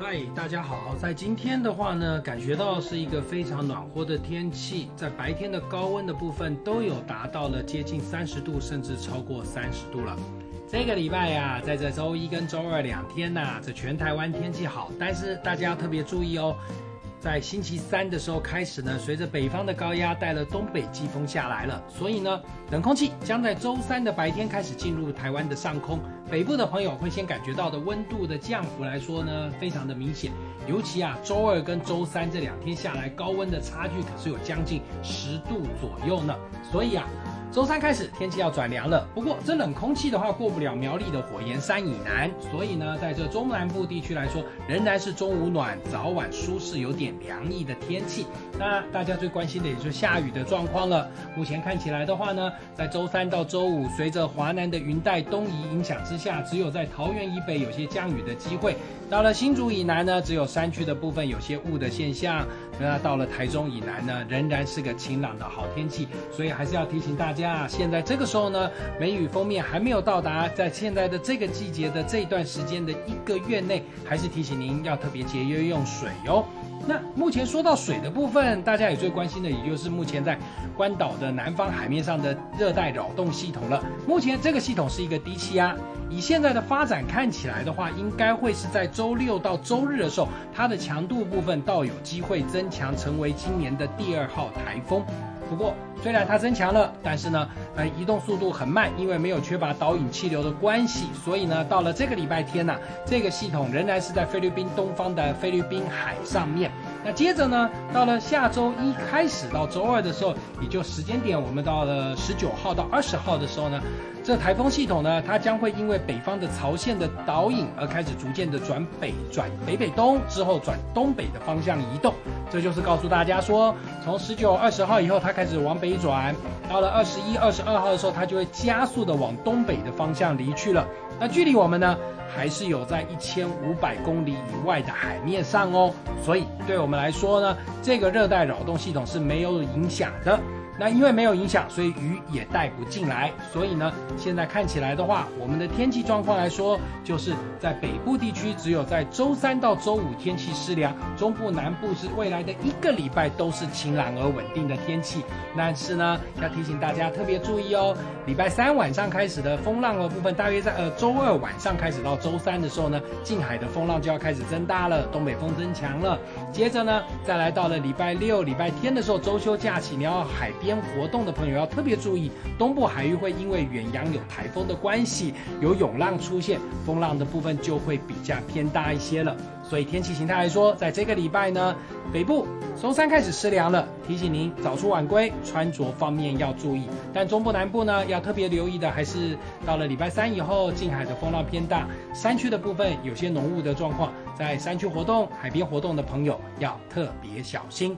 嗨，大家好。在今天的话呢，感觉到是一个非常暖和的天气，在白天的高温的部分都有达到了接近三十度，甚至超过三十度了。这个礼拜呀，在这周一跟周二两天呐，这全台湾天气好，但是大家要特别注意哦。在星期三的时候开始呢，随着北方的高压带了东北季风下来了，所以呢，冷空气将在周三的白天开始进入台湾的上空。北部的朋友会先感觉到的温度的降幅来说呢，非常的明显。尤其啊，周二跟周三这两天下来，高温的差距可是有将近十度左右呢。所以啊。周三开始天气要转凉了，不过这冷空气的话过不了苗栗的火焰山以南，所以呢，在这中南部地区来说，仍然是中午暖，早晚舒适，有点凉意的天气。那大家最关心的也就是下雨的状况了。目前看起来的话呢，在周三到周五，随着华南的云带东移影响之下，只有在桃园以北有些降雨的机会。到了新竹以南呢，只有山区的部分有些雾的现象。那到了台中以南呢，仍然是个晴朗的好天气。所以还是要提醒大家啊，现在这个时候呢，梅雨封面还没有到达，在现在的这个季节的这段时间的一个月内，还是提醒您要特别节约用水哟。那目前说到水的部分，大家也最关心的，也就是目前在关岛的南方海面上的热带扰动系统了。目前这个系统是一个低气压，以现在的发展看起来的话，应该会是在周六到周日的时候，它的强度部分倒有机会增强，成为今年的第二号台风。不过，虽然它增强了，但是呢，呃，移动速度很慢，因为没有缺乏导引气流的关系，所以呢，到了这个礼拜天呢，这个系统仍然是在菲律宾东方的菲律宾海上面。那接着呢，到了下周一开始到周二的时候，也就时间点，我们到了十九号到二十号的时候呢，这台风系统呢，它将会因为北方的潮线的导引而开始逐渐的转北转北北东，之后转东北的方向移动。这就是告诉大家说，从十九、二十号以后，它开始往北转，到了二十一、二十二号的时候，它就会加速的往东北的方向离去了。那距离我们呢，还是有在一千五百公里以外的海面上哦。所以对我们来说呢，这个热带扰动系统是没有影响的。那因为没有影响，所以雨也带不进来。所以呢，现在看起来的话，我们的天气状况来说，就是在北部地区只有在周三到周五天气湿凉，中部南部是未来的一个礼拜都是晴朗而稳定的天气。但是呢，要提醒大家特别注意哦，礼拜三晚上开始的风浪的部分，大约在呃周二晚上开始到周三的时候呢，近海的风浪就要开始增大了，东北风增强了。接着呢，再来到了礼拜六、礼拜天的时候，周休假期，你要海边。边活动的朋友要特别注意，东部海域会因为远洋有台风的关系，有涌浪出现，风浪的部分就会比较偏大一些了。所以天气形态来说，在这个礼拜呢，北部周三开始湿凉了，提醒您早出晚归，穿着方面要注意。但中部南部呢，要特别留意的还是到了礼拜三以后，近海的风浪偏大，山区的部分有些浓雾的状况，在山区活动、海边活动的朋友要特别小心。